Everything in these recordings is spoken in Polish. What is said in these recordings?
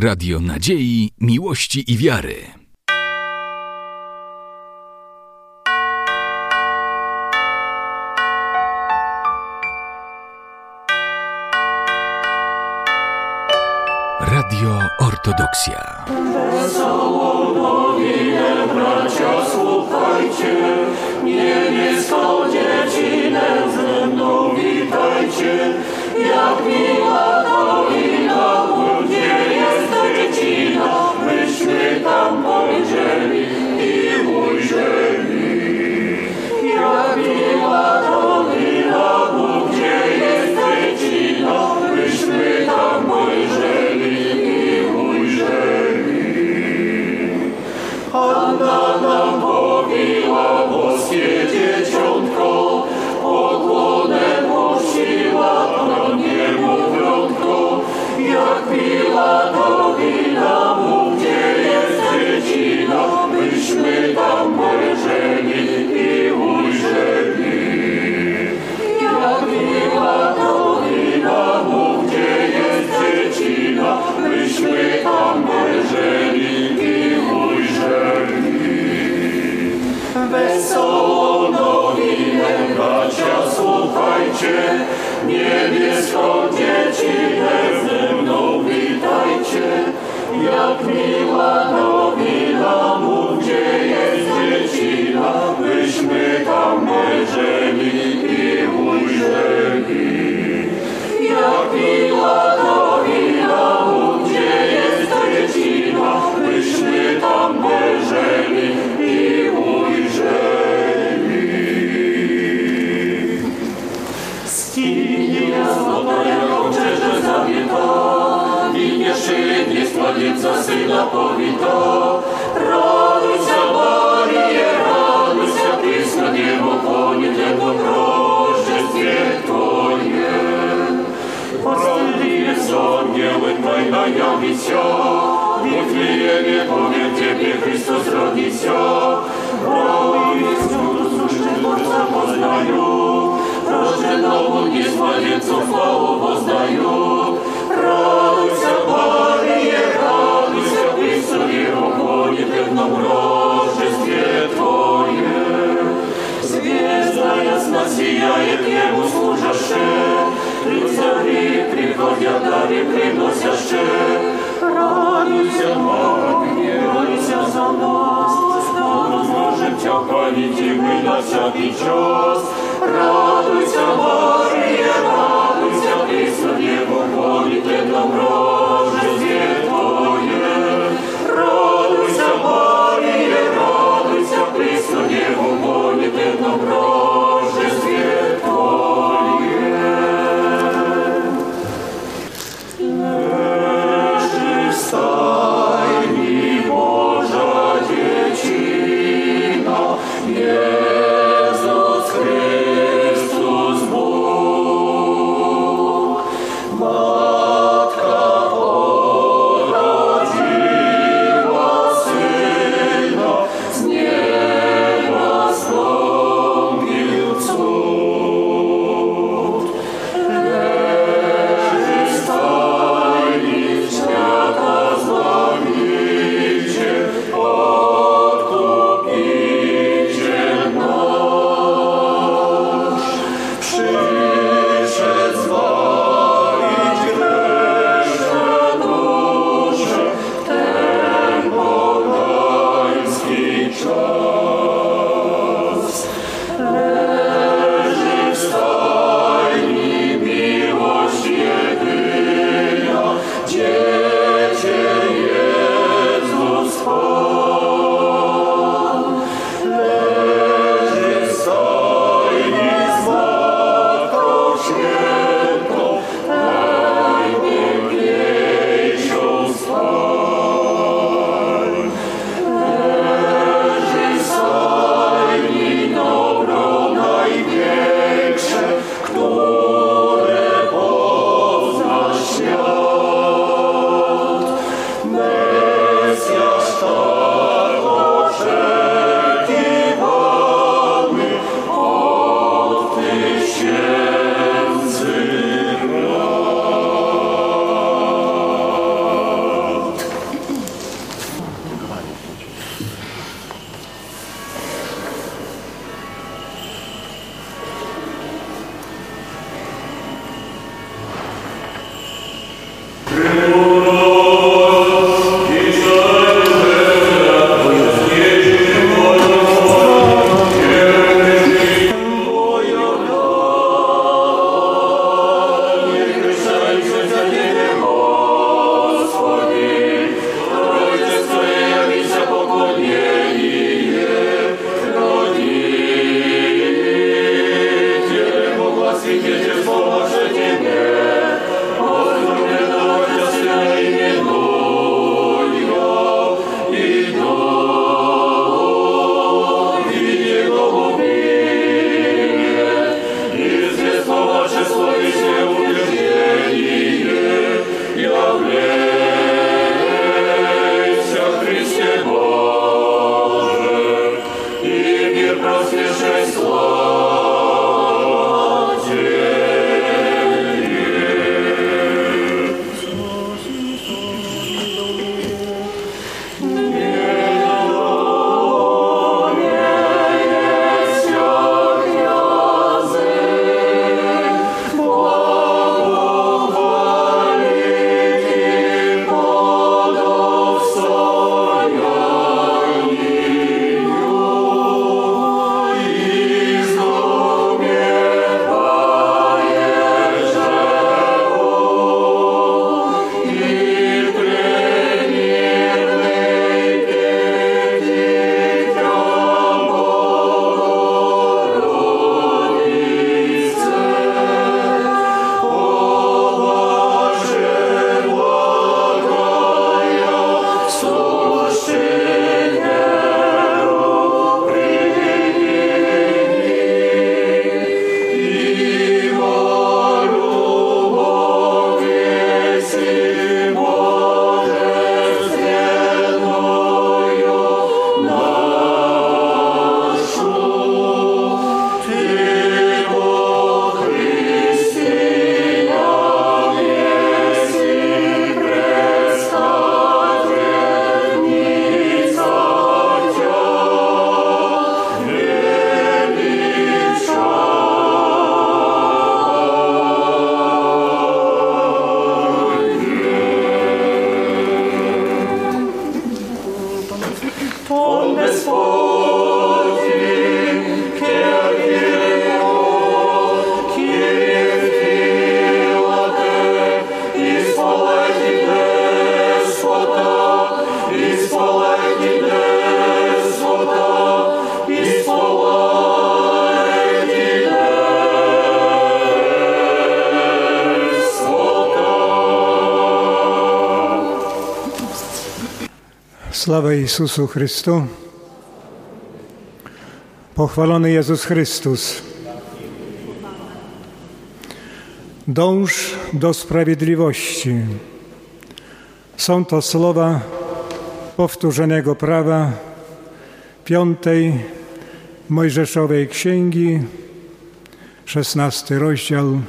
Radio Nadziei, Miłości i Wiary. Radio Ortodoksja. Wesołą nowinę, bracia, słuchajcie, niebieską dziecinę ze mną witajcie, jak miła słuchajcie, niebieską dziecinę ze mną witajcie. Jak miła nowina, mów gdzie jest dziecina, byśmy tam pojrzeli i ujrzeli. Jak miła за сина повідав, радуйся, Маріє, радуйся, ти святимо коні, де доброжество Твоє. Прости сон, не вымай на яме все, Ведь не помнит тебе Христос родися. Радуйся, слушай, Творца познаю, Рожденному не с молитцу славу познаю. за нас, а ми зможем чого і ми на всякий час. Радуйся, Боже, Sława Jezusu Chrystu. Pochwalony Jezus Chrystus. Dąż do sprawiedliwości. Są to słowa powtórzonego prawa piątej Mojżeszowej Księgi, szesnasty rozdział,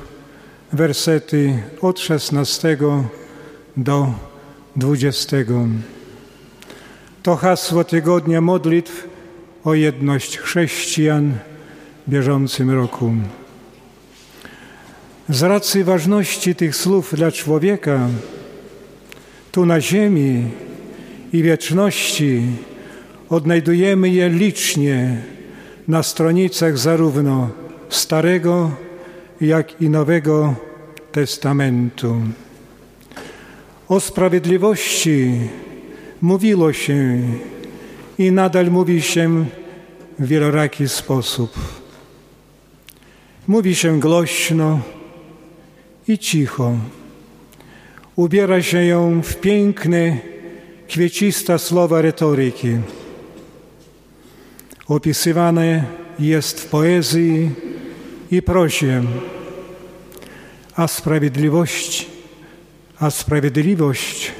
wersety od szesnastego do dwudziestego. To hasło tygodnia modlitw o jedność chrześcijan w bieżącym roku. Z racji ważności tych słów dla człowieka, tu na ziemi i wieczności odnajdujemy je licznie na stronicach zarówno Starego, jak i Nowego Testamentu. O sprawiedliwości mówiło się i nadal mówi się w wieloraki sposób. Mówi się głośno i cicho. Ubiera się ją w piękne, kwieciste słowa retoryki. Opisywane jest w poezji i prozie, a sprawiedliwość, a sprawiedliwość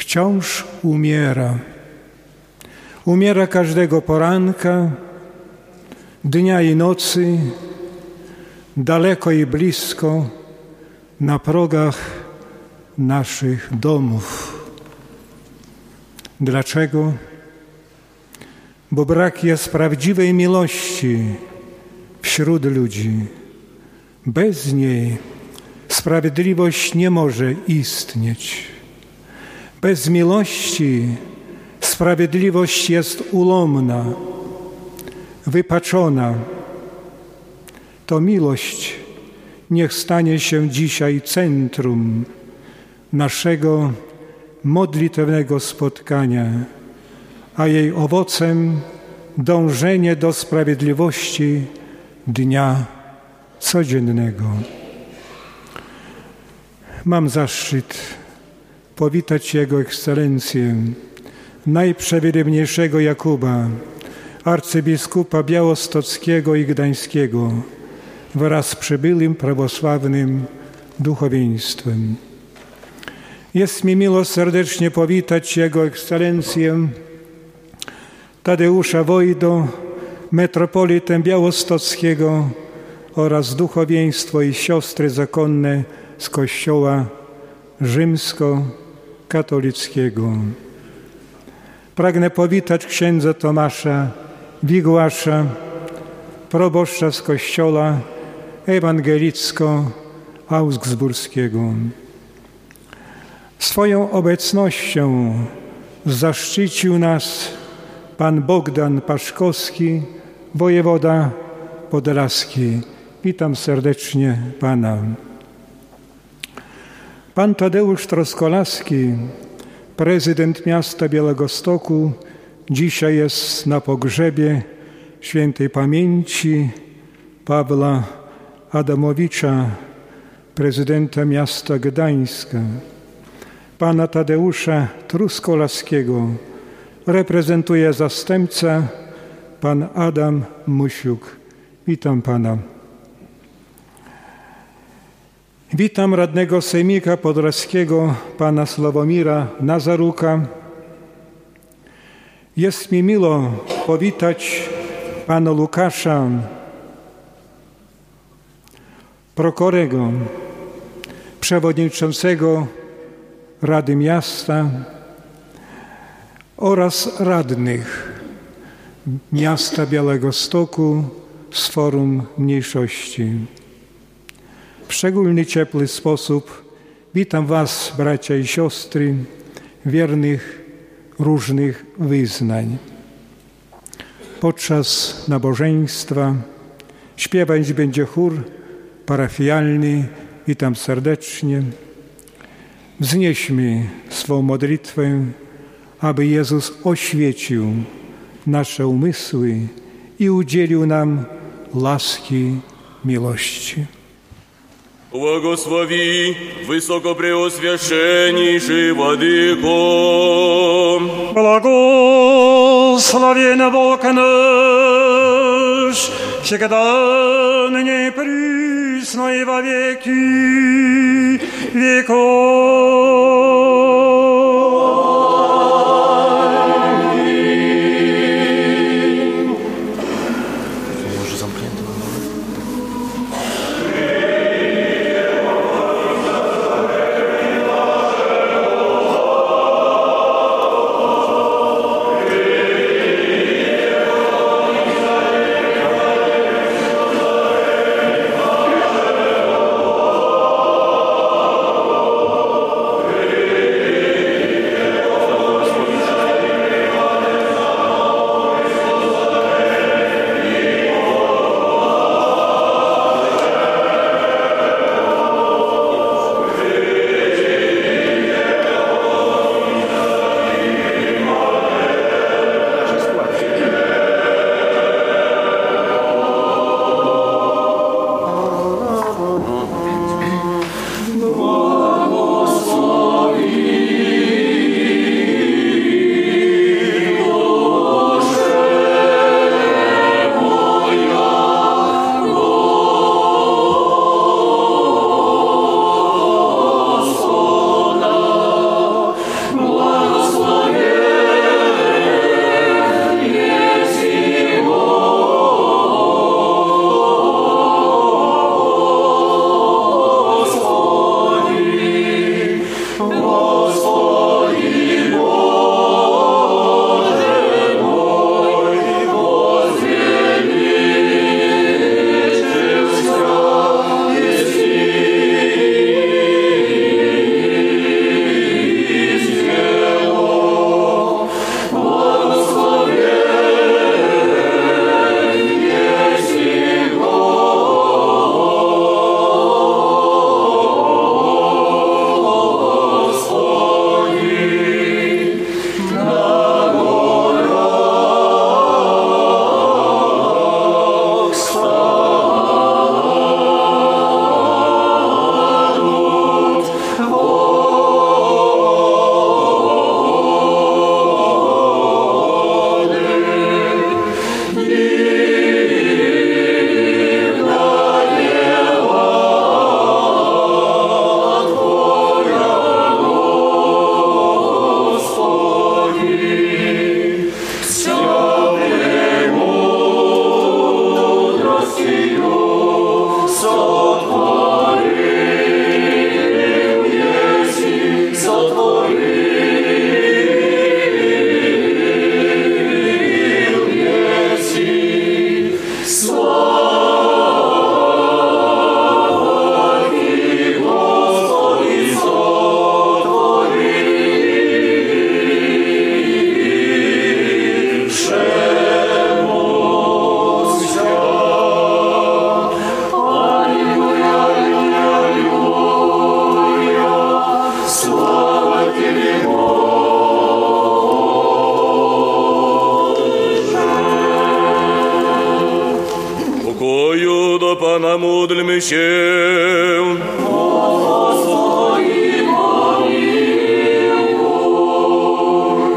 wciąż umiera. Umiera każdego poranka, dnia i nocy, daleko i blisko, na progach naszych domów. Dlaczego? Bo brak jest prawdziwej miłości wśród ludzi. Bez niej sprawiedliwość nie może istnieć. Bez miłości sprawiedliwość jest ulomna, wypaczona. To miłość niech stanie się dzisiaj centrum naszego modlitewnego spotkania, a jej owocem dążenie do sprawiedliwości dnia codziennego. Mam zaszczyt powitać Jego Ekscelencję, najprzewielebniejszego Jakuba, arcybiskupa białostockiego i gdańskiego, wraz z przybyłym prawosławnym duchowieństwem. Jest mi miło serdecznie powitać Jego Ekscelencję Tadeusza Wojdo, metropolitę białostockiego oraz duchowieństwo i siostry zakonne z Kościoła rzymsko-katolickiego. Pragnę powitać księdza Tomasza Wigłasza, proboszcza z Kościoła ewangelicko-augsburskiego. Swoją obecnością zaszczycił nas pan Bogdan Paszkowski, wojewoda podlaski. Witam serdecznie pana. Pan Tadeusz Troskolaski, prezydent miasta Białegostoku, dzisiaj jest na pogrzebie świętej pamięci Pawła Adamowicza, prezydenta miasta Gdańska. Pana Tadeusza Truskolaskiego reprezentuje zastępca pan Adam Musiuk. Witam pana. Witam radnego sejmika podlaskiego pana Sławomira Nazaruka. Jest mi miło powitać pana Łukasza Prokorego, przewodniczącego Rady Miasta oraz radnych miasta Białego Stoku z Forum Mniejszości. Szczególny ciepły sposób witam Was, bracia i siostry, wiernych różnych wyznań. Podczas nabożeństwa śpiewać będzie chór parafialny. Witam serdecznie. Wznieśmy swą modlitwę, aby Jezus oświecił nasze umysły i udzielił nam łaski miłości. Благослови высокопреосвященнейший Владыко. Благословен Бог наш, всегда ныне и присно и во веки веков. Módlmy się.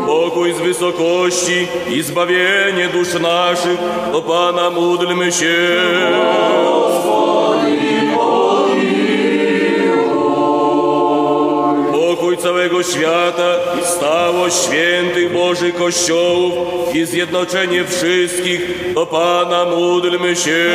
Pokój z wysokości i zbawienie dusz naszych, do Pana módlmy się. Pokój całego świata i stałość świętych Bożych Kościołów i zjednoczenie wszystkich, do Pana módlmy się.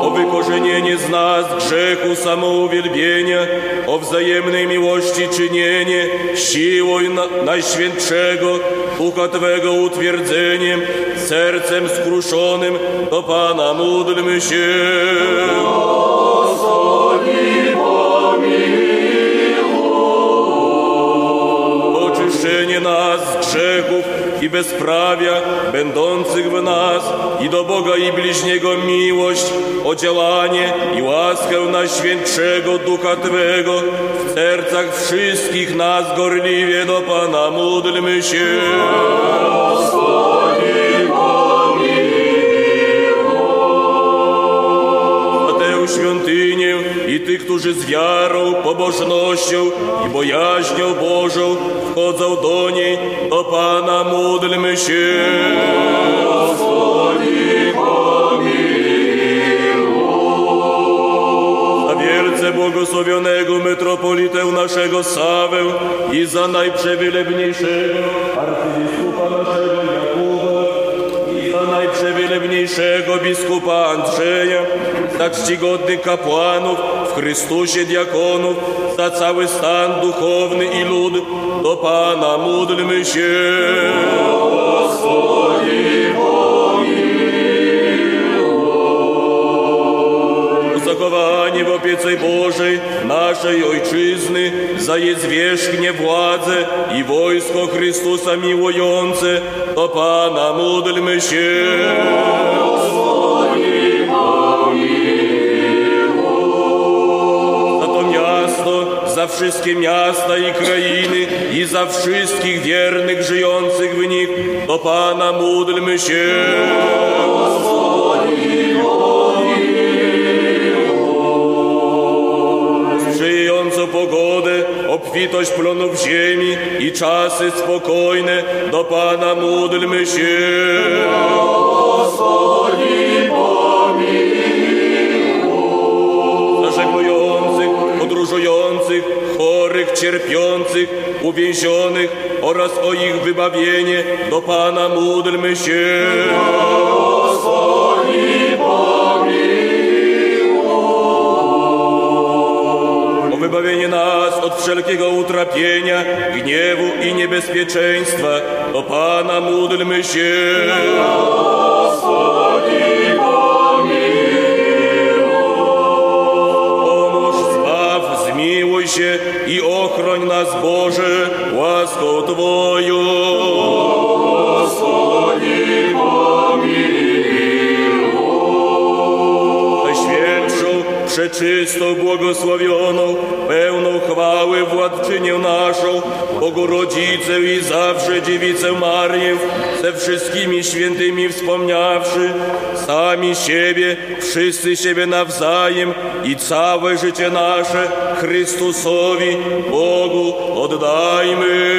O wykorzenienie z nas grzechu samouwielbienia, o wzajemnej miłości czynienie, siłą na, Najświętszego Ducha Twego utwierdzeniem, sercem skruszonym do Pana módlmy się oczynie nas grzechów i bezprawia będących w nas i do Boga i bliźniego miłość, o działanie i łaskę na Świętszego Ducha Twego w sercach wszystkich nas gorliwie do Pana módlmy się. świątynię i tych, którzy z wiarą, pobożnością i bojaźnią Bożą wchodzą do niej, do Pana módlmy się. Za wielce błogosławionego metropolitę naszego Sawę i za najprzewylebniejszego arcybiskupa naszego Jakuba najprzewylebniejszego biskupa Andrzeja, za czcigodnych kapłanów w Chrystusie diakonów, za cały stan duchowny i lud, do Pana módlmy się. zachowanie w opiece Bożej naszej Ojczyzny, za jej zwierzchnie władzę i wojsko Chrystusa miłujące, do Pana módlmy się. To za wszystkie miasta i krainy i za wszystkich wiernych żyjących w nich, do Pana módlmy się. Pogodę, obfitość plonów ziemi i czasy spokojne, do Pana módlmy się. Za żeglujących, podróżujących, chorych, cierpiących, uwięzionych oraz o ich wybawienie, do Pana módlmy się. Wybawienie nas od wszelkiego utrapienia, gniewu i niebezpieczeństwa. Do Pana módlmy się. Pomóż, zbaw, zmiłuj się i ochroń nas, Boże, łaską Twoją. przeczystą, błogosławioną, pełną chwały władczynię naszą, Bogorodzicę i zawsze dziewicę Marię, ze wszystkimi świętymi wspomniawszy, sami siebie, wszyscy siebie nawzajem i całe życie nasze Chrystusowi, Bogu oddajmy.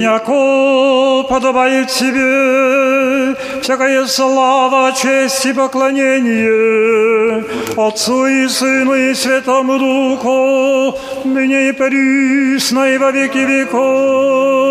Jakob. Подобает тебе всякая слава, честь и поклонение Отцу и Сыну и Святому Духу, ныне и присно и во веки веков.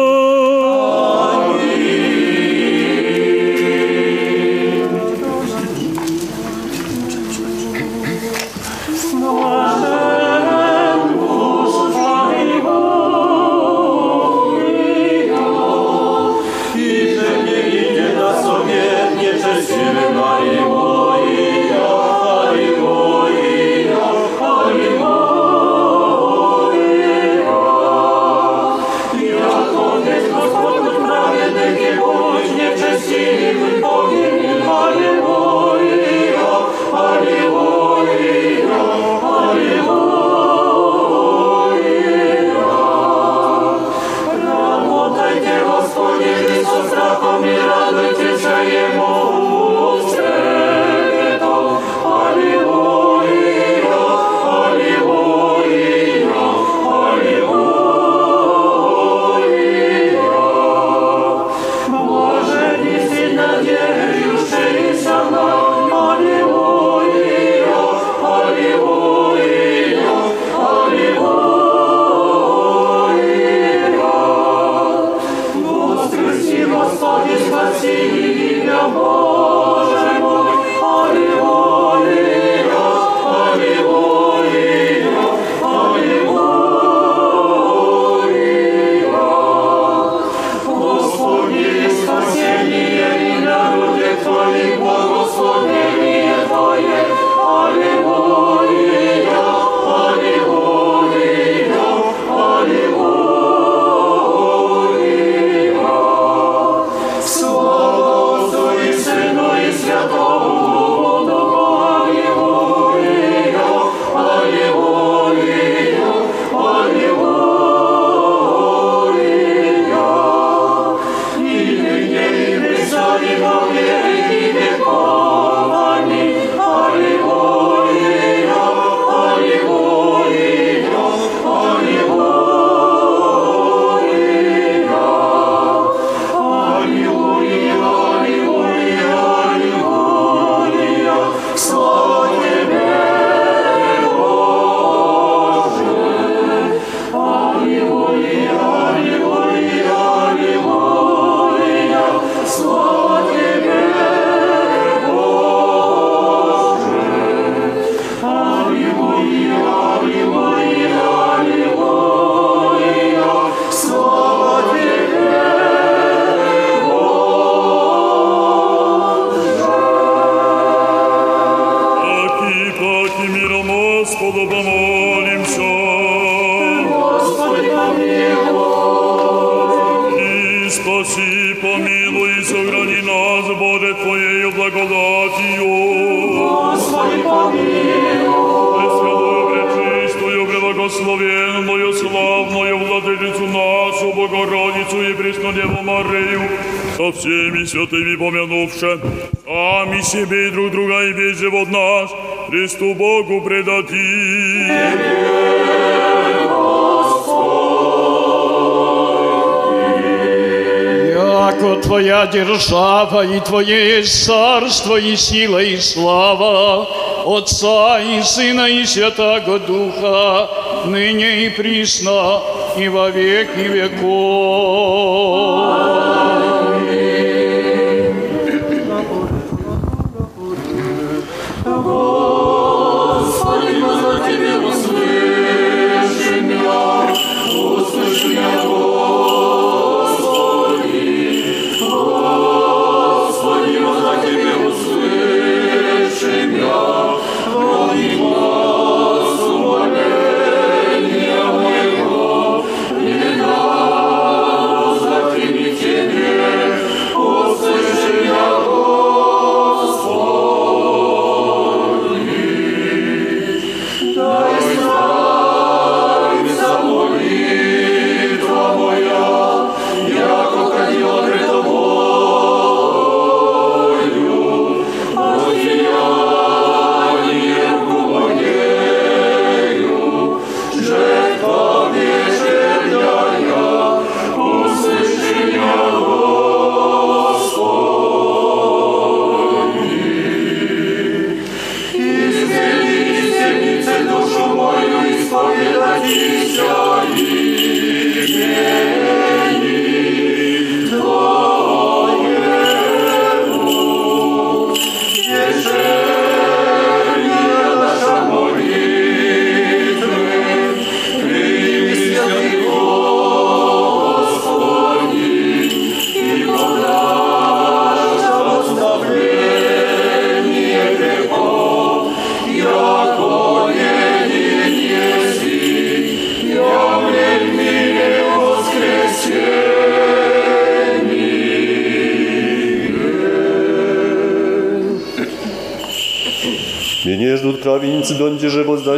Святыми помянувши, сами себе и друг друга и весь живот наш, Христу Богу предадим. Яко Твоя держава и Твое царство и сила и слава Отца и Сына и Святаго Духа, ныне и присно и во веки веков.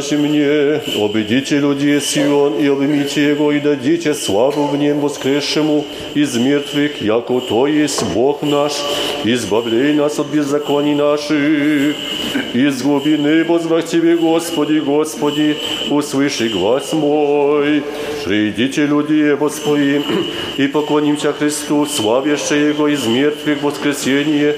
Воздачи мне. Обидите людей Сион и обнимите его, и дадите славу в нем воскресшему из мертвых, яко то есть Бог наш. Избавляй нас от беззаконий наших. Из глубины возвах Тебе, Господи, Господи, услыши глаз мой. Придите, люди Его свои, и поклонимся Христу, славяще Его из мертвых воскресение,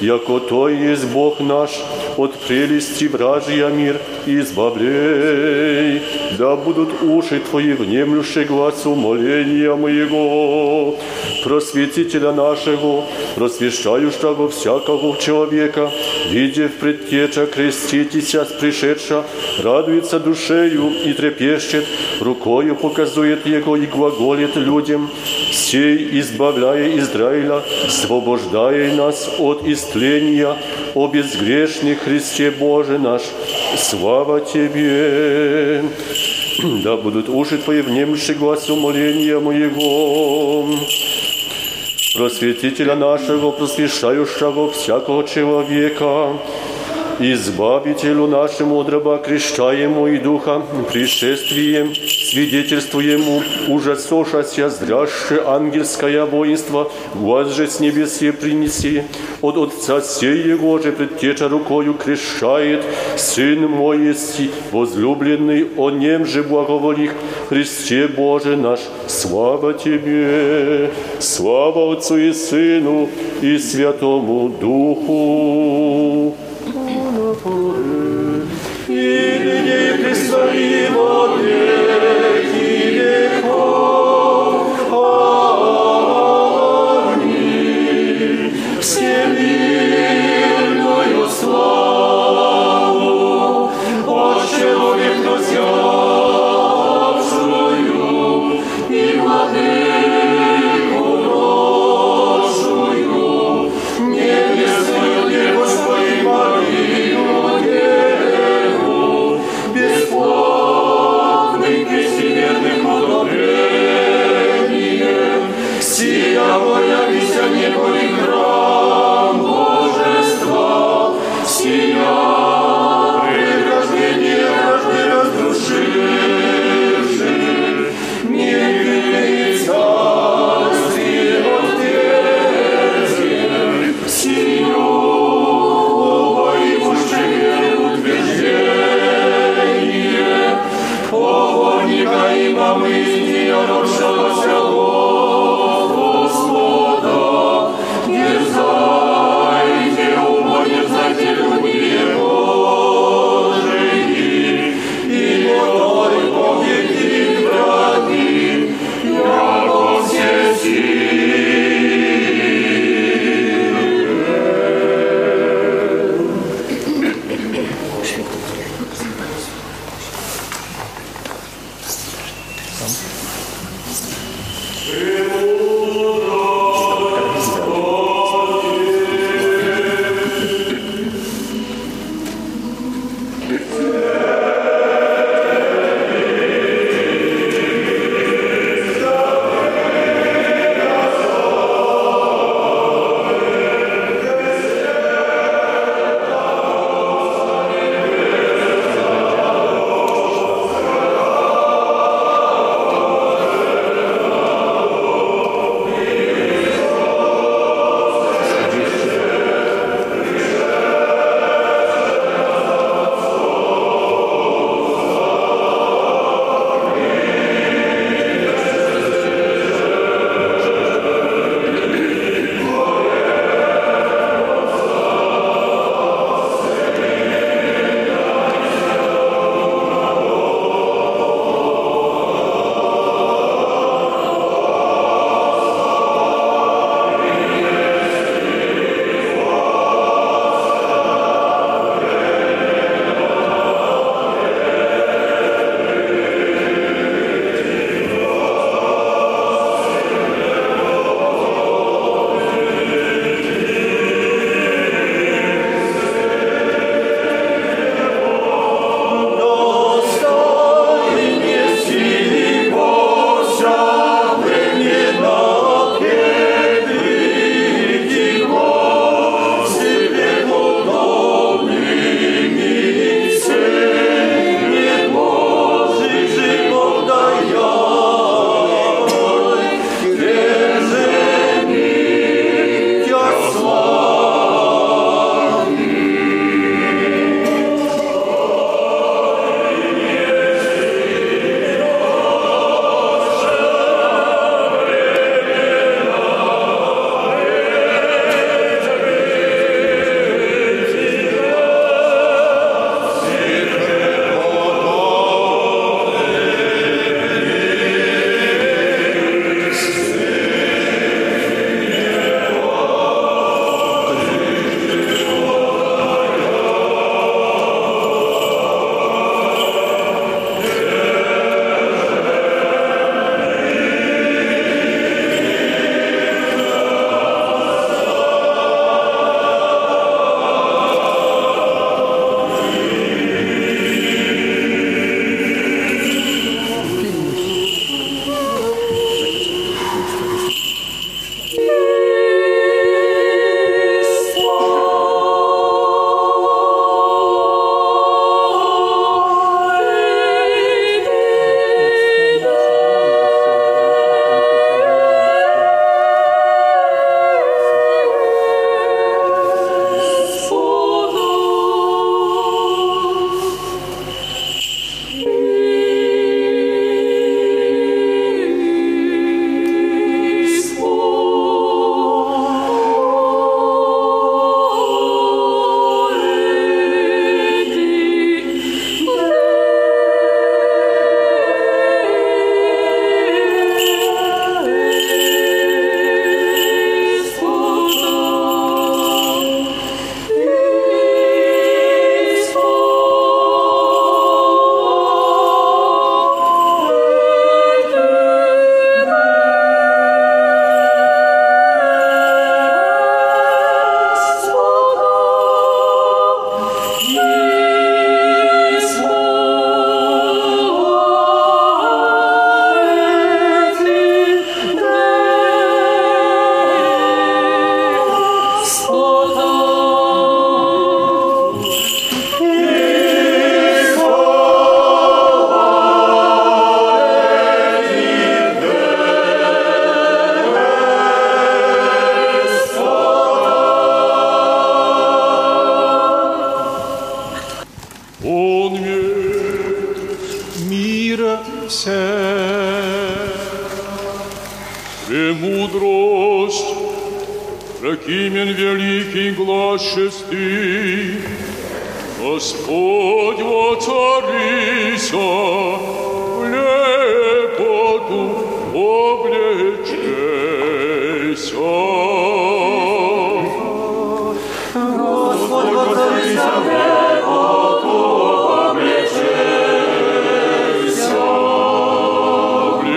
яко то есть Бог наш, от прелести вражия мир избавляй. Да будут уши Твои внемлющие глазу моления моего, просветителя нашего, просвещающего всякого человека, видев предтеча, креститеся, пришедша, радуется душею и трепещет, рукою показует его и глаголит людям, сей избавляя Израиля, освобождая нас от истления, о безгрешный Христе Боже наш, слава Тебе! Да будут уши Твои внемши глазу моления моего. Просветителя нашего, просвещающего всякого человека, Избавителю нашему от раба крещаему и духа, пришествием, свидетельствуему, ужасошася здряще ангельское воинство, глаз же с небесе принеси, от Отца сей его же предтеча рукою крещает, Сын мой есть, возлюбленный, о нем же благоволих, Христе Боже наш, слава Тебе, слава Отцу и Сыну и Святому Духу. Send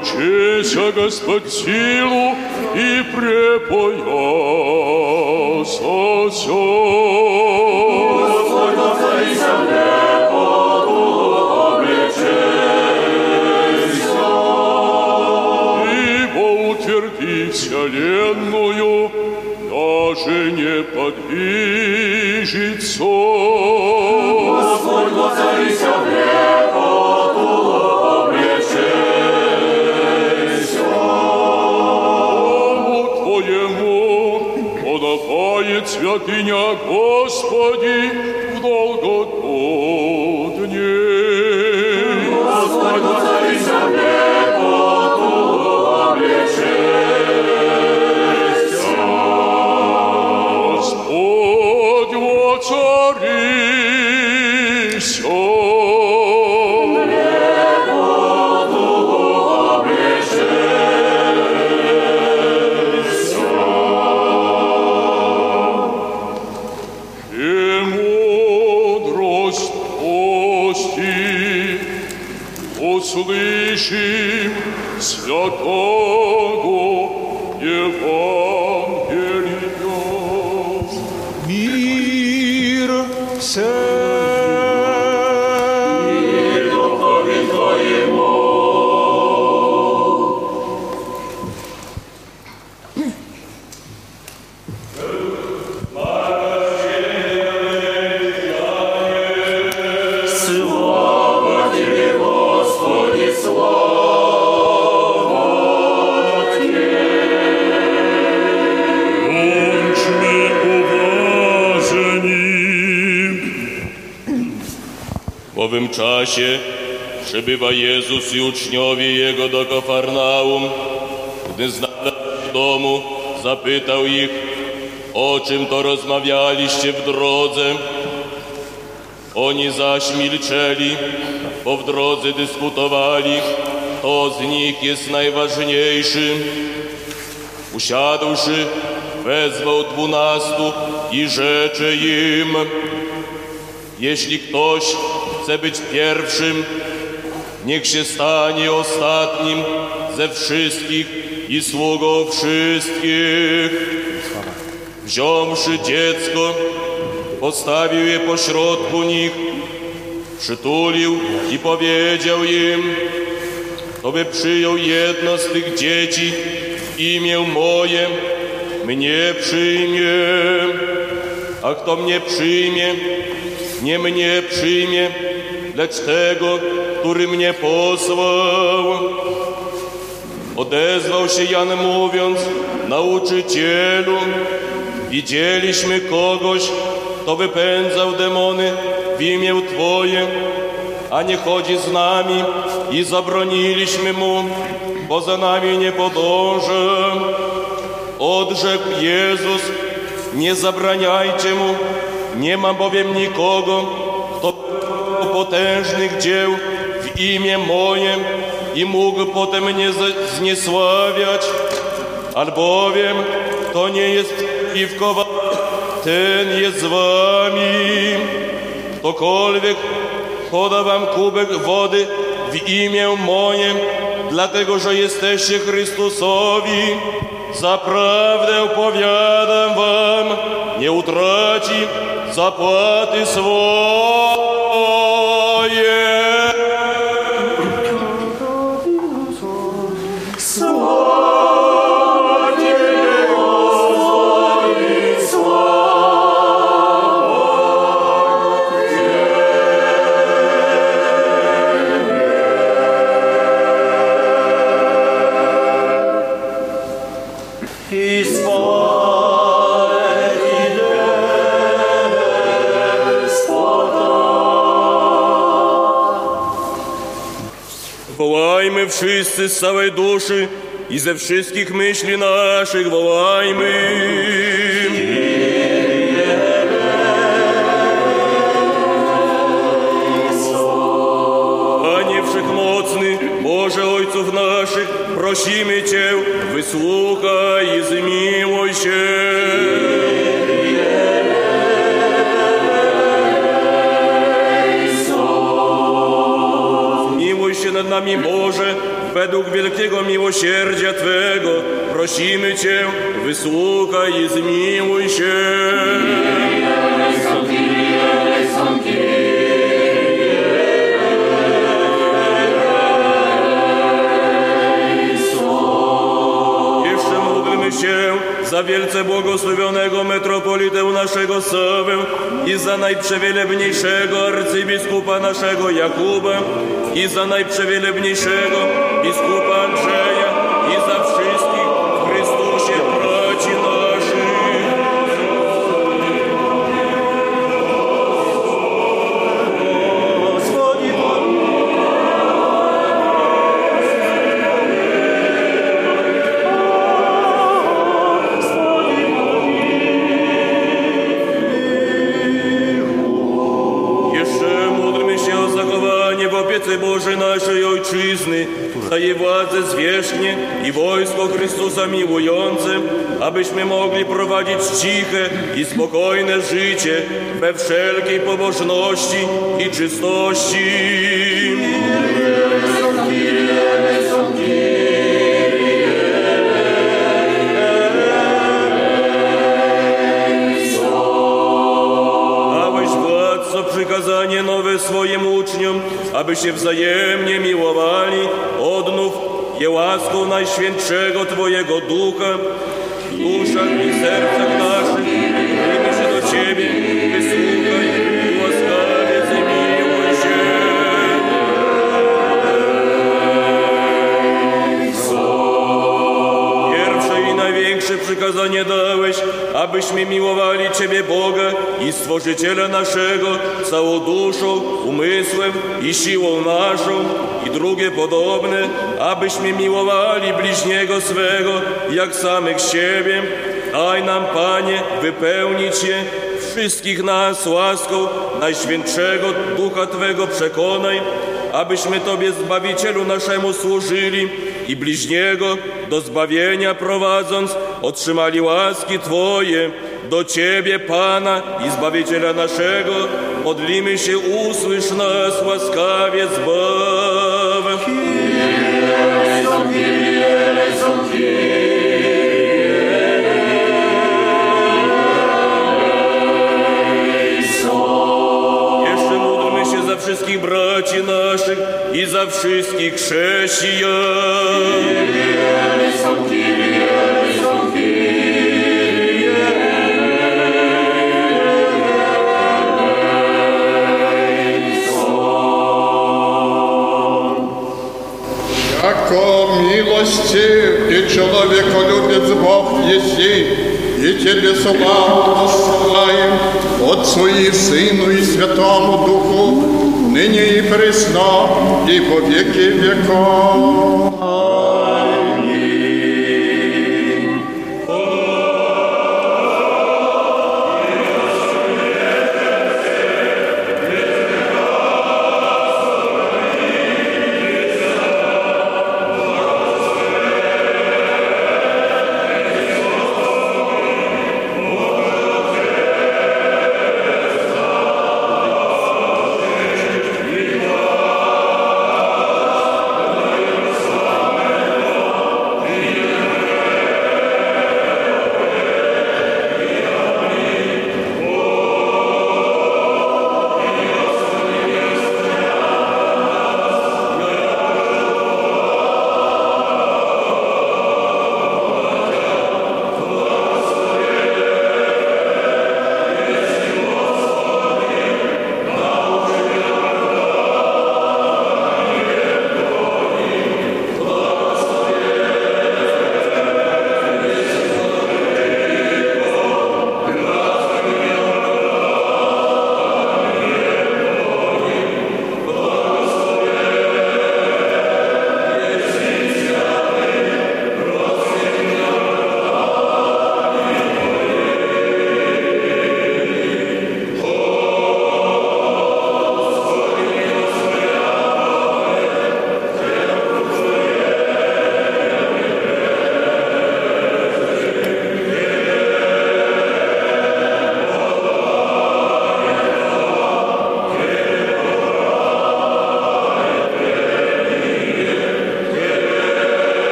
Облечеся, Господь, силу и препоясася. Ибо czasie przybywa Jezus i uczniowie Jego do Kafarnaum. Gdy znalazł w domu, zapytał ich, o czym to rozmawialiście w drodze. Oni zaś milczeli, bo w drodze dyskutowali, kto z nich jest najważniejszy. Usiadłszy, wezwał dwunastu i rzecze im, jeśli ktoś chce być pierwszym, niech się stanie ostatnim ze wszystkich i sługą wszystkich. Wziąwszy dziecko, postawił je pośrodku nich, przytulił i powiedział im, kto by przyjął jedno z tych dzieci imię moje, mnie przyjmie, a kto mnie przyjmie, nie mnie przyjmie, lecz tego, który mnie posłał. Odezwał się Jan mówiąc, nauczycielu, widzieliśmy kogoś, kto wypędzał demony w imię Twoje, a nie chodzi z nami i zabroniliśmy mu, bo za nami nie podąża. Odrzekł Jezus, nie zabraniajcie mu, nie ma bowiem nikogo, potężnych dzieł w imię moje i mógł potem mnie zniesławiać, albowiem to nie jest przeciwko wam, ten jest z wami. Ktokolwiek poda wam kubek wody w imię moje, dlatego że jesteście Chrystusowi, zaprawdę powiadam wam, nie utraci zapłaty swoje. очисти саве души, і за всіх мишлі наших волайми. Боже, Ойцов наших, прощи według wielkiego miłosierdzia Twego, prosimy Cię, wysłuchaj i zmiłuj się. Jeszcze módlmy się za wielce błogosławionego metropolitę naszego Sawę i za najprzewielebniejszego arcybiskupa naszego Jakuba i za najprzewielebniejszego biskupa Andrzeja i wojsko Chrystusa miłujące, abyśmy mogli prowadzić ciche i spokojne życie we wszelkiej pobożności i czystości. Przykazanie nowe swoim uczniom, aby się wzajemnie miłowali, odnów je łaską Najświętszego Twojego Ducha, w duszach i sercach naszych, modlimy się do Ciebie, wysłuchaj i łaskawie zmiłuj się. Pierwsze i największe przykazanie dałeś, abyśmy miłowali Ciebie Boga i Stworzyciela naszego całą duszą, umysłem i siłą naszą. Drugie podobne, abyśmy miłowali bliźniego swego jak samych siebie. Daj nam, Panie, wypełnić je wszystkich nas łaską Najświętszego Ducha Twego przekonaj, abyśmy Tobie, Zbawicielu naszemu, służyli i bliźniego do zbawienia prowadząc, otrzymali łaski Twoje. Do Ciebie, Pana i Zbawiciela naszego, modlimy się, usłysz nas łaskawie, zbaw. Braci naszych i za wszystkich chrześcijan. Яко милостив и человеколюбец Бог еси, и Тебе славу посылаем, Отцу и Сыну и Святому Духу, ныне и пресно, и во веки веков.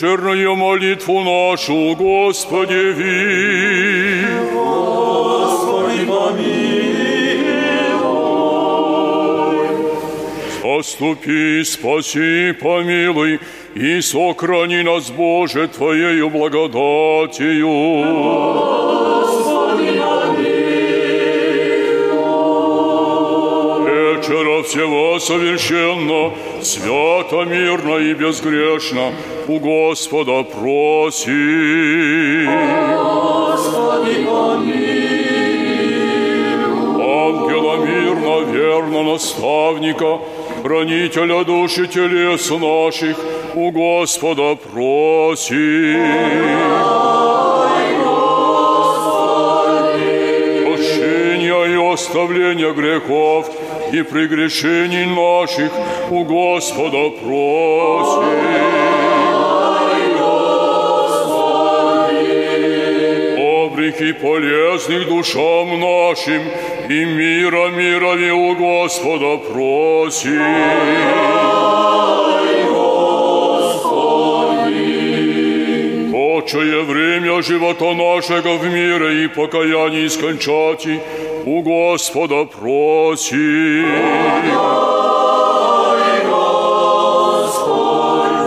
Вечерную молитву нашу, Господи, ви. Господи, Заступи, спаси, помилуй и сохрани нас, Боже, Твоею благодатью. Вечера совершенно, свято, мирно и безгрешно у Господа проси. Ангела мирно, верно наставника, хранителя души телес наших, у Господа проси. Прощения и оставления грехов и прегрешений наших у Господа проси. Обреки полезных душам нашим и мира мирови у Господа проси. Отчее время живота нашего в мире и покаянии скончати, у Господа проси.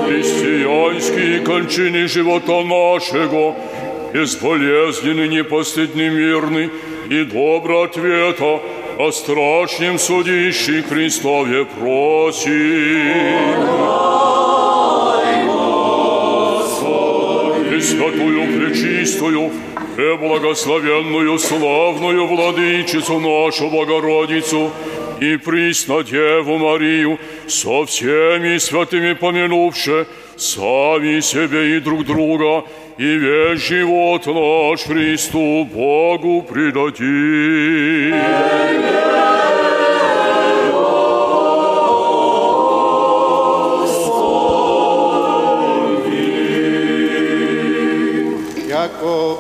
Христианские кончины живота нашего, безболезненный, непостыдный, мирный и добро ответа о страшнем судищий Христове проси. Пресвятую, Пречистую, Преблагословенную, славную Владычицу нашу Богородицу и присно Деву Марию со всеми святыми помянувши, сами себе и друг друга, и весь живот наш Христу Богу предадим.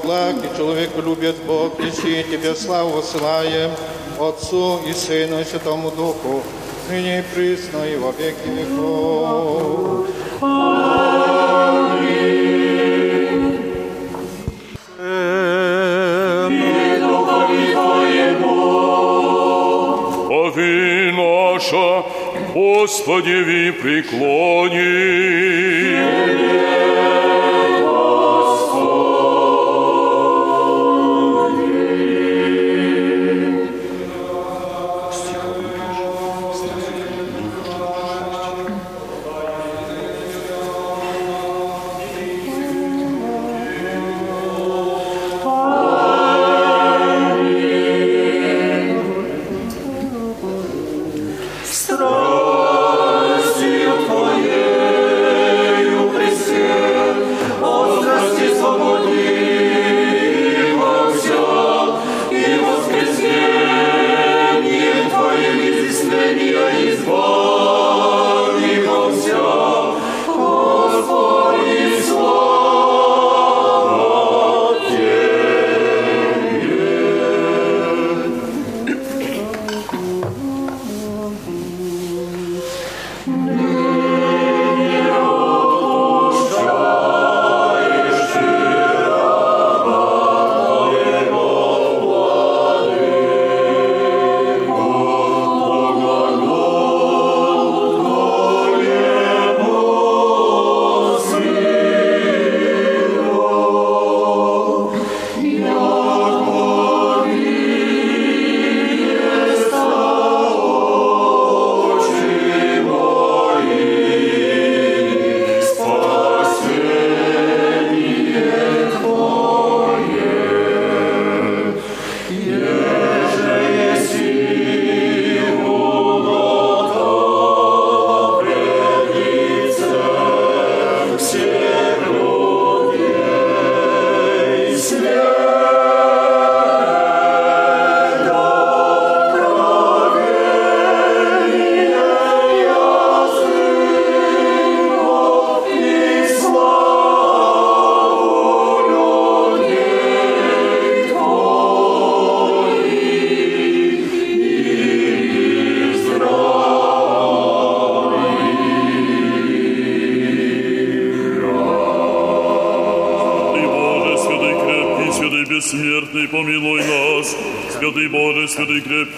Благ и человек любит Бог, ищи Тебе славу высылаем, Отцу и Сыну и Святому Духу, ныне и присно и во веки веков. Ови наша, Господи, ви преклони. страстью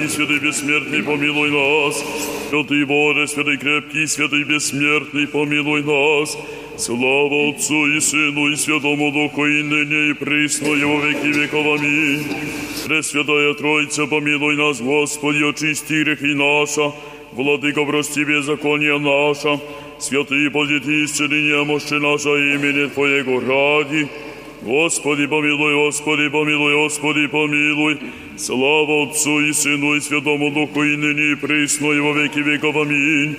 святый святый бессмертный, помилуй нас. Святый Боже, святый крепкий, святый бессмертный, помилуй нас. Слава Отцу и Сыну и Святому Духу, и ныне, и присно, и во веки веков. Аминь. Пресвятая Троица, помилуй нас, Господи, очисти грехи наша, Владыко, прости беззаконие наша, святые позити исцеления мощи наша имени Твоего ради. Господи, помилуй, Господи, помилуй, Господи, помилуй. Слава Отцу и Сыну и Святому Духу, и ныне, и присно, и во веки веков. Аминь.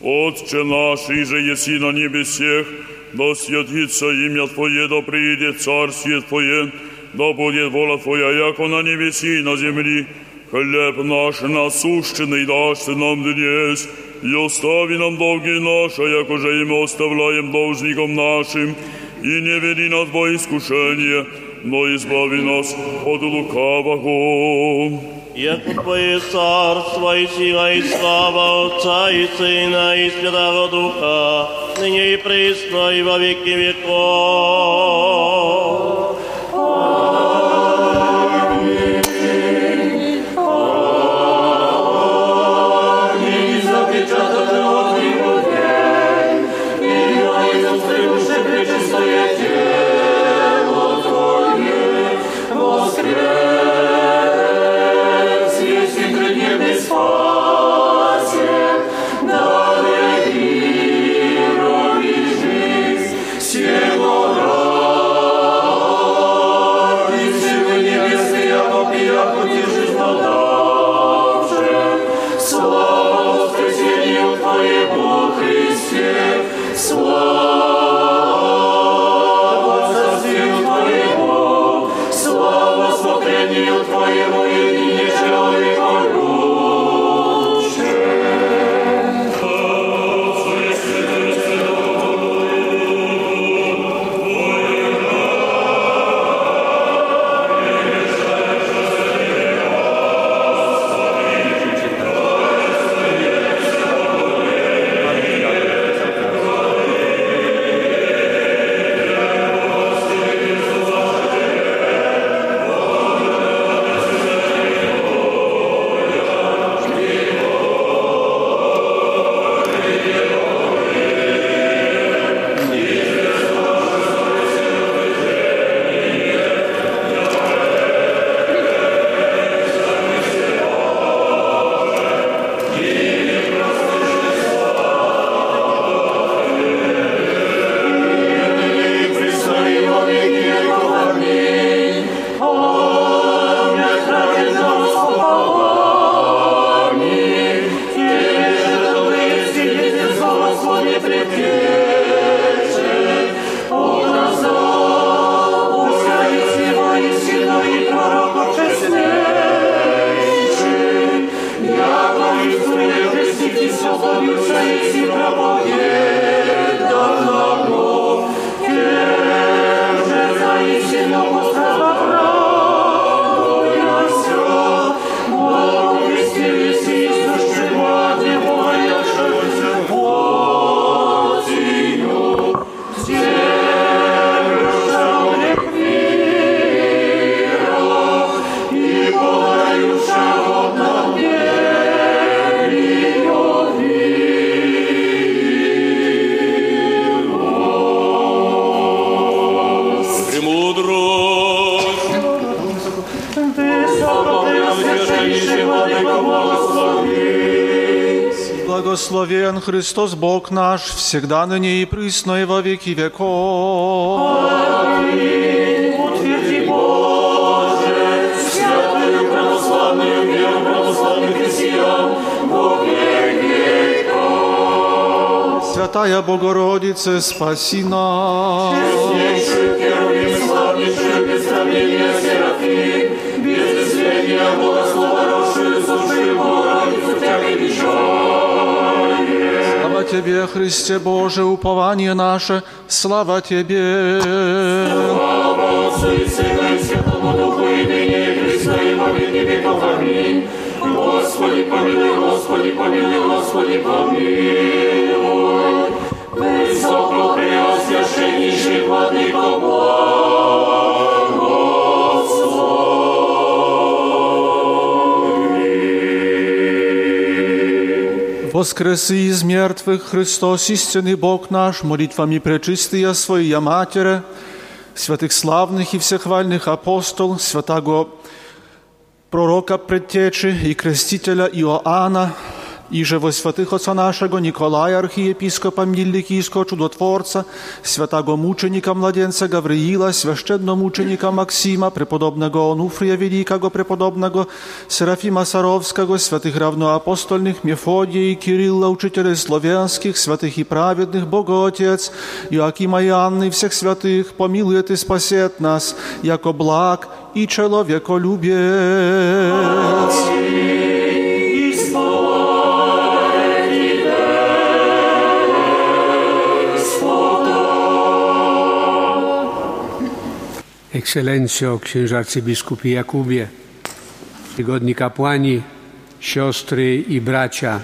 Отче наш, и же еси на небесех, да святится имя Твое, да приедет царствие Твое, да будет воля Твоя, яко на небеси и на земли. Хлеб наш насущный дашь нам днес, и остави нам долги наши, яко же и мы оставляем должникам нашим, и не веди нас во искушение, но избави нас от лукавого. Яко Твое царство и сила и слава Отца и Сына и Святого Духа, ныне и пресно и во веки веков. Благословен Христос Бог наш, всегда ныне и присно и во веки веков. Утверди, Боже, святую православную веру православных христиан, во веки Святая Богородице, спаси нас. Честнейшую Тебе, Христе Боже, упование наше, слава Тебе. Слава Отцу и Сыну и Святому Духу, и ныне, и присно, и во веки веков. Аминь. Господи, помилуй, Господи, помилуй, Господи, помилуй. Высоко преосвященнейший Владыко Богослов. воскреси из мертвых Христос, истинный Бог наш, молитвами пречистия Своя Матеря, святых славных и всехвальных апостол, святого proroka предтечи i крестителя Иоанна, и же святых отца нашего Николая, архиепископа Меликийского чудотворца, святого мученика младенца Гавриила, священного мученика Максима, преподобного Онуфрия Великого, преподобного Серафима Саровского, святых равноапостольных Мефодия и Кирилла, учителей славянских, святых и праведных, Бога Отец, Иоакима и Анны, всех святых, помилует и спасет нас, яко благ и человеколюбец. Аминь. Ekscelencjo, księże arcybiskupie Jakubie, tygodni kapłani, siostry i bracia,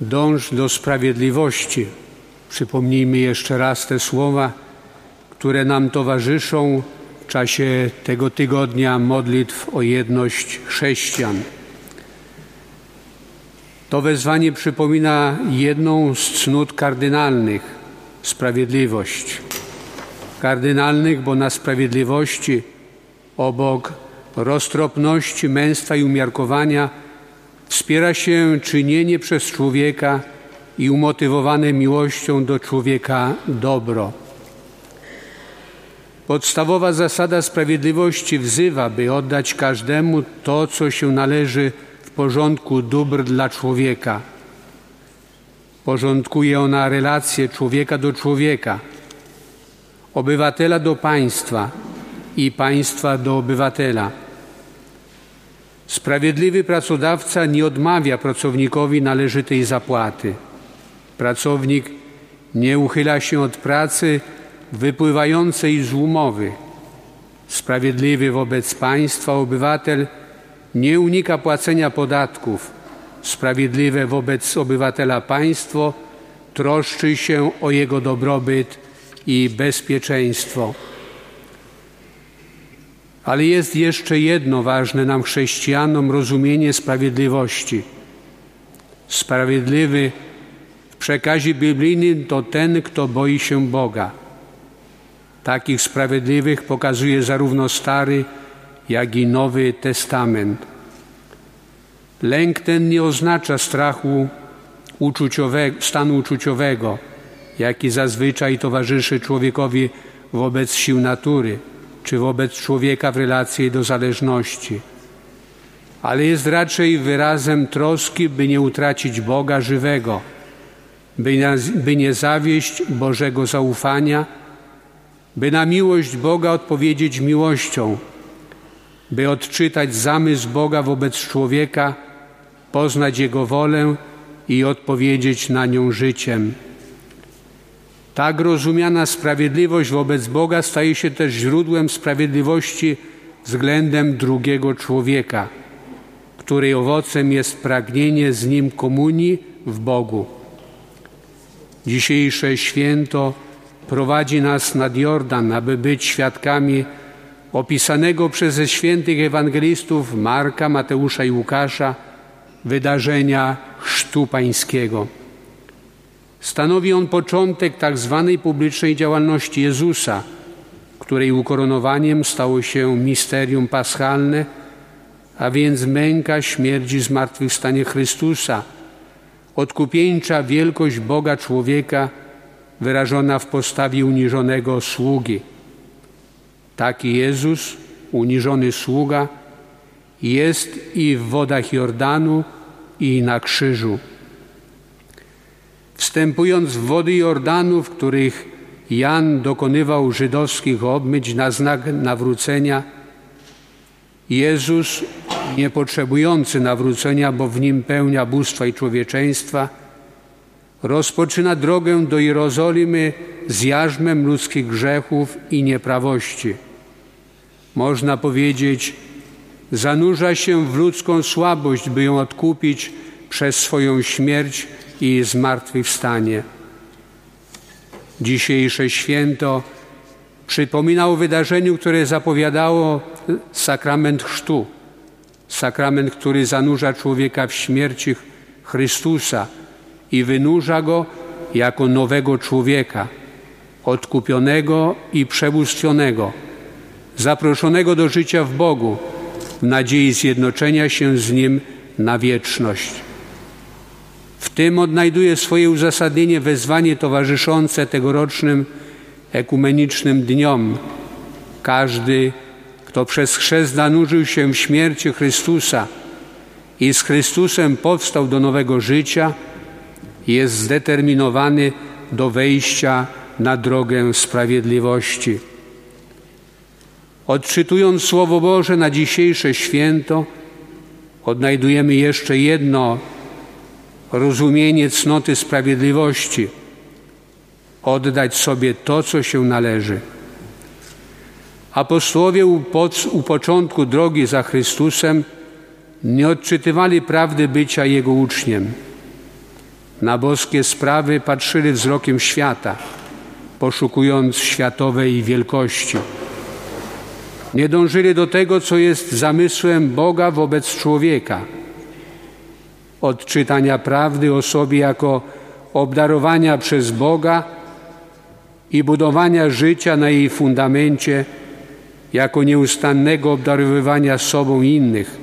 dąż do sprawiedliwości. Przypomnijmy jeszcze raz te słowa, które nam towarzyszą w czasie tego tygodnia modlitw o jedność chrześcijan. To wezwanie przypomina jedną z cnót kardynalnych sprawiedliwość kardynalnych, bo na sprawiedliwości obok roztropności, męstwa i umiarkowania wspiera się czynienie przez człowieka i umotywowane miłością do człowieka dobro. Podstawowa zasada sprawiedliwości wzywa, by oddać każdemu to, co się należy w porządku dóbr dla człowieka. Porządkuje ona relacje człowieka do człowieka – obywatela do państwa i państwa do obywatela. Sprawiedliwy pracodawca nie odmawia pracownikowi należytej zapłaty. Pracownik nie uchyla się od pracy wypływającej z umowy. Sprawiedliwy wobec państwa obywatel nie unika płacenia podatków. Sprawiedliwe wobec obywatela państwo troszczy się o jego dobrobyt i bezpieczeństwo. Ale jest jeszcze jedno ważne nam chrześcijanom rozumienie sprawiedliwości. Sprawiedliwy w przekazie biblijnym to ten, kto boi się Boga. Takich sprawiedliwych pokazuje zarówno Stary, jak i Nowy Testament. Lęk ten nie oznacza strachu uczuciowego, stanu uczuciowego jaki zazwyczaj towarzyszy człowiekowi wobec sił natury, czy wobec człowieka w relacji do zależności, ale jest raczej wyrazem troski, by nie utracić Boga żywego, by, by nie zawieść Bożego zaufania, by na miłość Boga odpowiedzieć miłością, by odczytać zamysł Boga wobec człowieka, poznać Jego wolę i odpowiedzieć na nią życiem. Tak rozumiana sprawiedliwość wobec Boga staje się też źródłem sprawiedliwości względem drugiego człowieka, której owocem jest pragnienie z nim komunii w Bogu. Dzisiejsze święto prowadzi nas nad Jordan, aby być świadkami opisanego przez świętych ewangelistów Marka, Mateusza i Łukasza wydarzenia Chrztu Pańskiego. Stanowi on początek tak zwanej publicznej działalności Jezusa, której ukoronowaniem stało się misterium paschalne, a więc męka, śmierć zmartwychwstanie Chrystusa, odkupieńcza wielkość Boga człowieka wyrażona w postawie uniżonego sługi. Taki Jezus, uniżony sługa, jest i w wodach Jordanu, i na krzyżu. Wstępując w wody Jordanu, w których Jan dokonywał żydowskich obmyć na znak nawrócenia, Jezus, nie potrzebujący nawrócenia, bo w nim pełnia bóstwa i człowieczeństwa, rozpoczyna drogę do Jerozolimy z jarzmem ludzkich grzechów i nieprawości. Można powiedzieć, zanurza się w ludzką słabość, by ją odkupić przez swoją śmierć i zmartwychwstanie. Dzisiejsze święto przypomina o wydarzeniu, które zapowiadało sakrament chrztu. Sakrament, który zanurza człowieka w śmierci Chrystusa i wynurza go jako nowego człowieka, odkupionego i przebóstwionego, zaproszonego do życia w Bogu, w nadziei zjednoczenia się z Nim na wieczność. W tym odnajduje swoje uzasadnienie wezwanie towarzyszące tegorocznym ekumenicznym dniom. Każdy, kto przez chrzest zanurzył się w śmierci Chrystusa i z Chrystusem powstał do nowego życia, jest zdeterminowany do wejścia na drogę sprawiedliwości. Odczytując Słowo Boże na dzisiejsze święto, odnajdujemy jeszcze jedno rozumienie cnoty sprawiedliwości oddać sobie to, co się należy. Apostołowie u, początku drogi za Chrystusem nie odczytywali prawdy bycia Jego uczniem. Na boskie sprawy patrzyli wzrokiem świata, poszukując światowej wielkości. Nie dążyli do tego, co jest zamysłem Boga wobec człowieka. Odczytania prawdy o sobie jako obdarowania przez Boga i budowania życia na jej fundamencie jako nieustannego obdarowywania sobą innych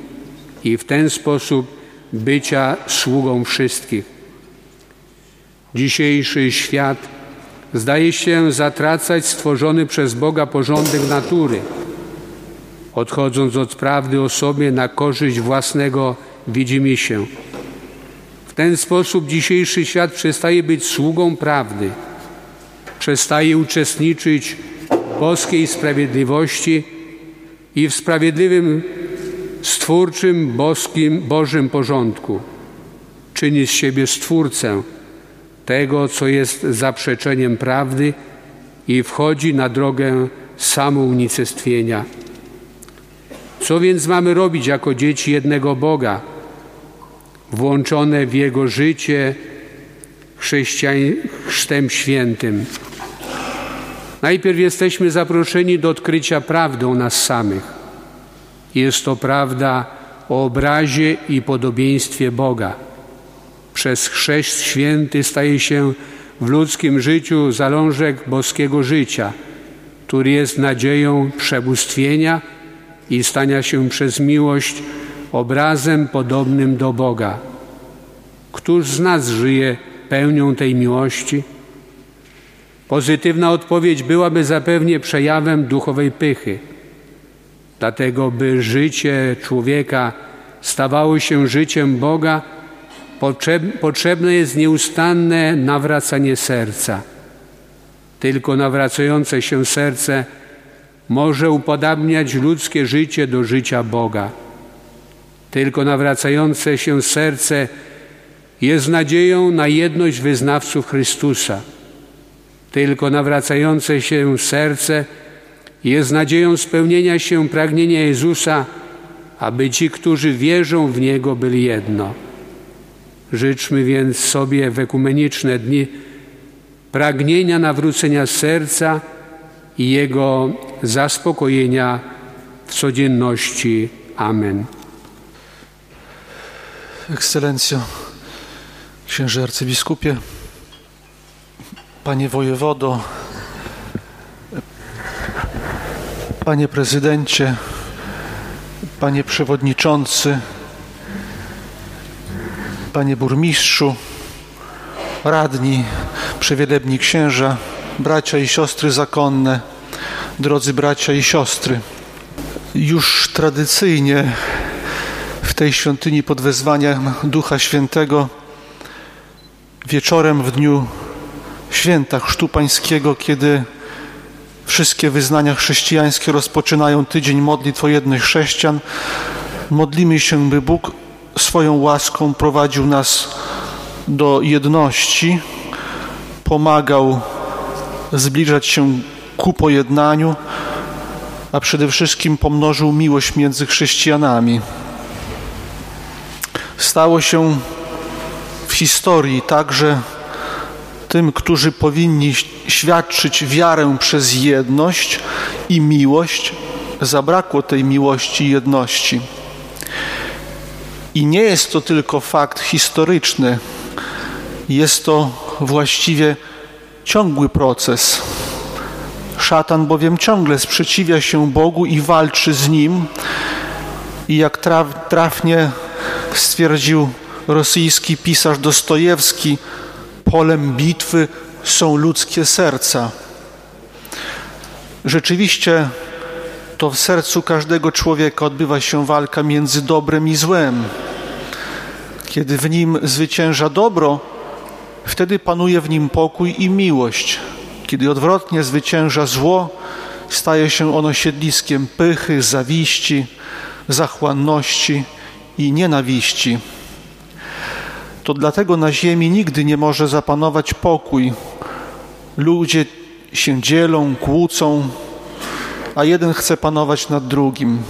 i w ten sposób bycia sługą wszystkich. Dzisiejszy świat zdaje się zatracać stworzony przez Boga porządek natury, odchodząc od prawdy o sobie na korzyść własnego widzimy się. W ten sposób dzisiejszy świat przestaje być sługą prawdy – przestaje uczestniczyć w boskiej sprawiedliwości i w sprawiedliwym, stwórczym, boskim, Bożym porządku. Czyni z siebie stwórcę tego, co jest zaprzeczeniem prawdy i wchodzi na drogę samounicestwienia. Co więc mamy robić jako dzieci jednego Boga, włączone w Jego życie chrztem świętym? Najpierw jesteśmy zaproszeni do odkrycia prawdy o nas samych. Jest to prawda o obrazie i podobieństwie Boga. Przez chrzest święty staje się w ludzkim życiu zalążek boskiego życia, który jest nadzieją przebóstwienia i stania się przez miłość obrazem podobnym do Boga. Któż z nas żyje pełnią tej miłości? Pozytywna odpowiedź byłaby zapewnie przejawem duchowej pychy. Dlatego, by życie człowieka stawało się życiem Boga, potrzebne jest nieustanne nawracanie serca. Tylko nawracające się serce może upodabniać ludzkie życie do życia Boga. Tylko nawracające się serce jest nadzieją na jedność wyznawców Chrystusa. Tylko nawracające się serce jest nadzieją spełnienia się pragnienia Jezusa, aby ci, którzy wierzą w Niego, byli jedno. Życzmy więc sobie w ekumeniczne dni pragnienia nawrócenia serca i Jego zaspokojenia w codzienności. Amen. Ekscelencjo, księże arcybiskupie, Panie wojewodo, Panie prezydencie, Panie przewodniczący, Panie burmistrzu, radni, przewielebni księża, bracia i siostry zakonne, drodzy bracia i siostry. Już tradycyjnie tej świątyni pod wezwaniem Ducha Świętego wieczorem w dniu święta Chrztu Pańskiego, kiedy wszystkie wyznania chrześcijańskie rozpoczynają tydzień modlitw o jednych chrześcijan, modlimy się, by Bóg swoją łaską prowadził nas do jedności, pomagał zbliżać się ku pojednaniu, a przede wszystkim pomnożył miłość między chrześcijanami. Stało się w historii także tym, którzy powinni świadczyć wiarę przez jedność i miłość, zabrakło tej miłości i jedności. I nie jest to tylko fakt historyczny, jest to właściwie ciągły proces. Szatan bowiem ciągle sprzeciwia się Bogu i walczy z nim. I jak traf, trafnie stwierdził rosyjski pisarz Dostojewski, polem bitwy są ludzkie serca. Rzeczywiście to w sercu każdego człowieka odbywa się walka między dobrem i złem. Kiedy w nim zwycięża dobro, wtedy panuje w nim pokój i miłość. Kiedy odwrotnie zwycięża zło, staje się ono siedliskiem pychy, zawiści, zachłanności i nienawiści. To dlatego na ziemi nigdy nie może zapanować pokój. Ludzie się dzielą, kłócą, a jeden chce panować nad drugim.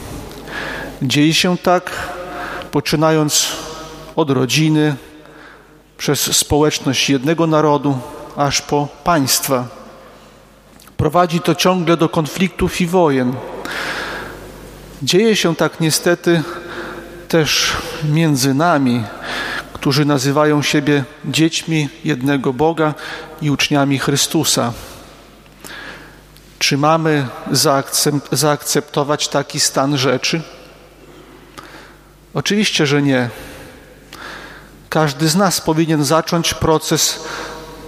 Dzieje się tak, poczynając od rodziny, przez społeczność jednego narodu, aż po państwa. Prowadzi to ciągle do konfliktów i wojen. Dzieje się tak niestety też między nami, którzy nazywają siebie dziećmi jednego Boga i uczniami Chrystusa. Czy mamy zaakceptować taki stan rzeczy? Oczywiście, że nie. Każdy z nas powinien zacząć proces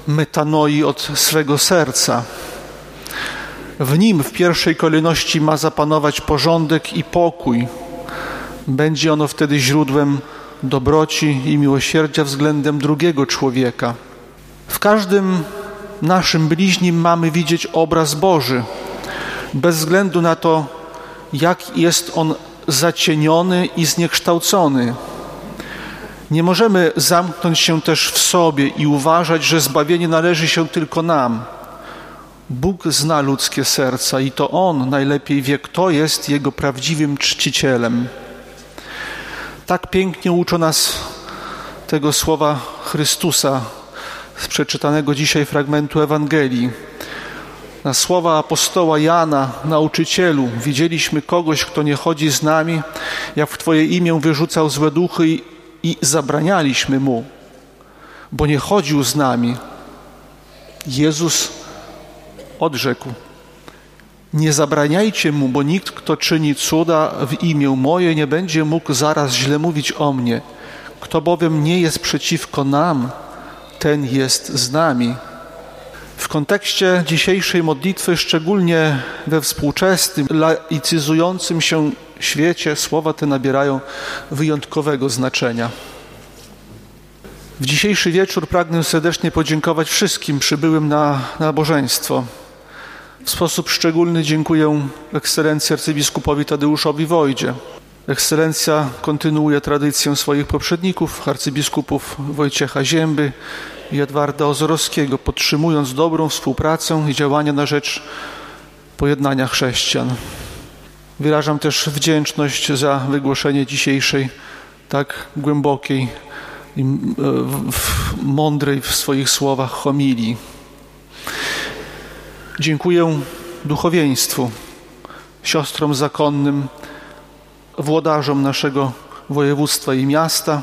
metanoi od swego serca. W nim w pierwszej kolejności ma zapanować porządek i pokój. Będzie ono wtedy źródłem dobroci i miłosierdzia względem drugiego człowieka. W każdym naszym bliźnim mamy widzieć obraz Boży, bez względu na to, jak jest on zacieniony i zniekształcony. Nie możemy zamknąć się też w sobie i uważać, że zbawienie należy się tylko nam. Bóg zna ludzkie serca i to On najlepiej wie, kto jest Jego prawdziwym czcicielem. Tak pięknie uczą nas tego słowa Chrystusa z przeczytanego dzisiaj fragmentu Ewangelii. Na słowa apostoła Jana, nauczycielu, widzieliśmy kogoś, kto nie chodzi z nami, jak w Twoje imię wyrzucał złe duchy i, i zabranialiśmy mu, bo nie chodził z nami. Jezus odrzekł: Nie zabraniajcie mu, bo nikt, kto czyni cuda w imię moje, nie będzie mógł zaraz źle mówić o mnie. Kto bowiem nie jest przeciwko nam, ten jest z nami. W kontekście dzisiejszej modlitwy, szczególnie we współczesnym, laicyzującym się świecie, słowa te nabierają wyjątkowego znaczenia. W dzisiejszy wieczór pragnę serdecznie podziękować wszystkim przybyłym na nabożeństwo. W sposób szczególny dziękuję ekscelencji arcybiskupowi Tadeuszowi Wojdzie. Ekscelencja kontynuuje tradycję swoich poprzedników, arcybiskupów Wojciecha Zięby i Edwarda Ozorowskiego, podtrzymując dobrą współpracę i działania na rzecz pojednania chrześcijan. Wyrażam też wdzięczność za wygłoszenie dzisiejszej tak głębokiej i e, mądrej w swoich słowach homilii. Dziękuję duchowieństwu, siostrom zakonnym, włodarzom naszego województwa i miasta,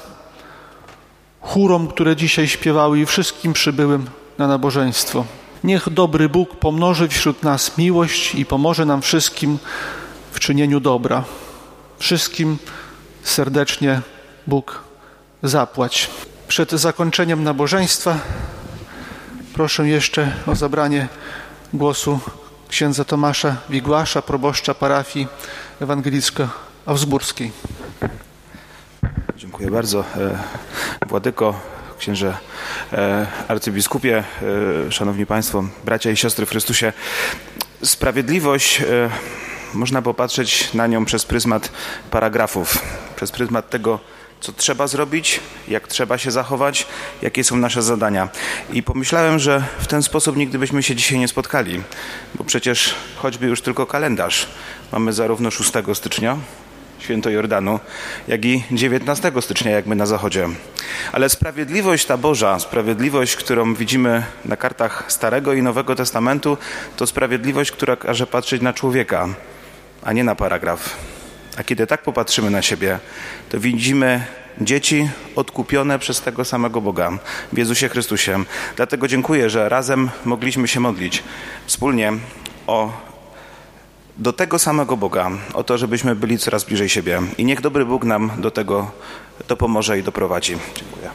chórom, które dzisiaj śpiewały i wszystkim przybyłym na nabożeństwo. Niech dobry Bóg pomnoży wśród nas miłość i pomoże nam wszystkim w czynieniu dobra. Wszystkim serdecznie Bóg zapłać. Przed zakończeniem nabożeństwa proszę jeszcze o zabranie głosu księdza Tomasza Wigłasza, proboszcza parafii ewangelicko-augsburskiej. Dziękuję bardzo. E, Władyko, księże e, arcybiskupie, e, szanowni państwo, bracia i siostry w Chrystusie. Sprawiedliwość można popatrzeć na nią przez pryzmat paragrafów, przez pryzmat tego, co trzeba zrobić, jak trzeba się zachować, jakie są nasze zadania. I pomyślałem, że w ten sposób nigdy byśmy się dzisiaj nie spotkali, bo przecież choćby już tylko kalendarz. Mamy zarówno 6 stycznia, święto Jordanu, jak i 19 stycznia, jak my na zachodzie. Ale sprawiedliwość ta Boża, sprawiedliwość, którą widzimy na kartach Starego i Nowego Testamentu, to sprawiedliwość, która każe patrzeć na człowieka, a nie na paragraf. A kiedy tak popatrzymy na siebie, to widzimy dzieci odkupione przez tego samego Boga w Jezusie Chrystusie. Dlatego dziękuję, że razem mogliśmy się modlić wspólnie o do tego samego Boga, o to, żebyśmy byli coraz bliżej siebie. I niech dobry Bóg nam do tego dopomoże i doprowadzi. Dziękuję.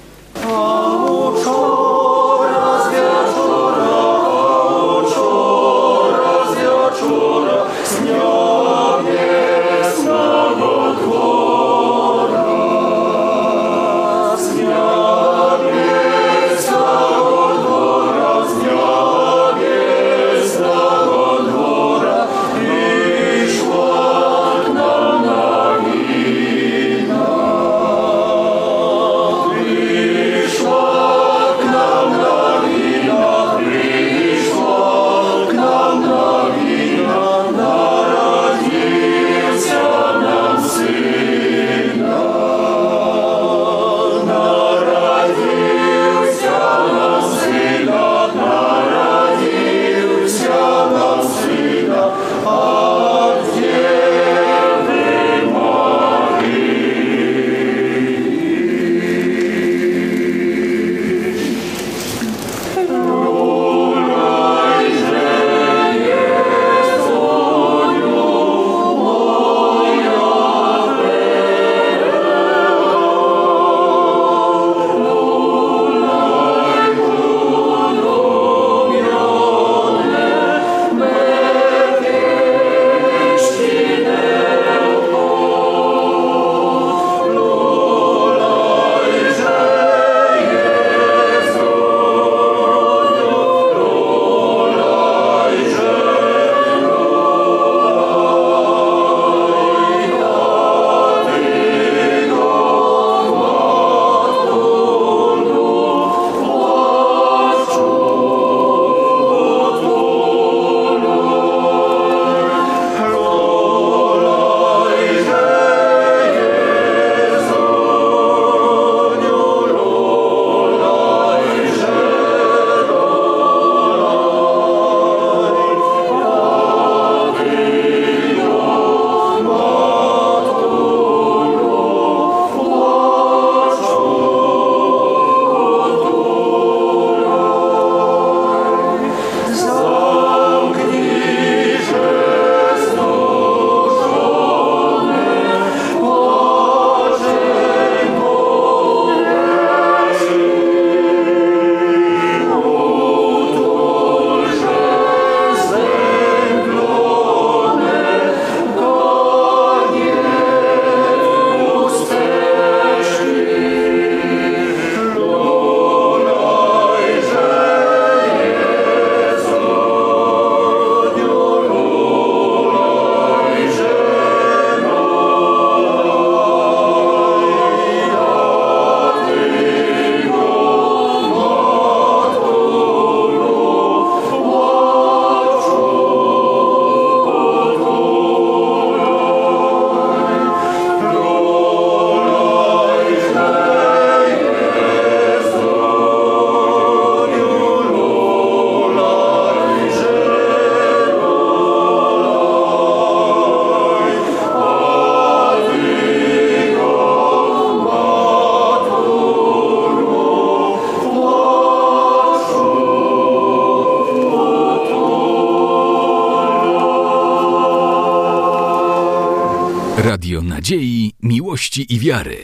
Miłości i wiary.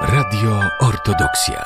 Radio Ortodoksja.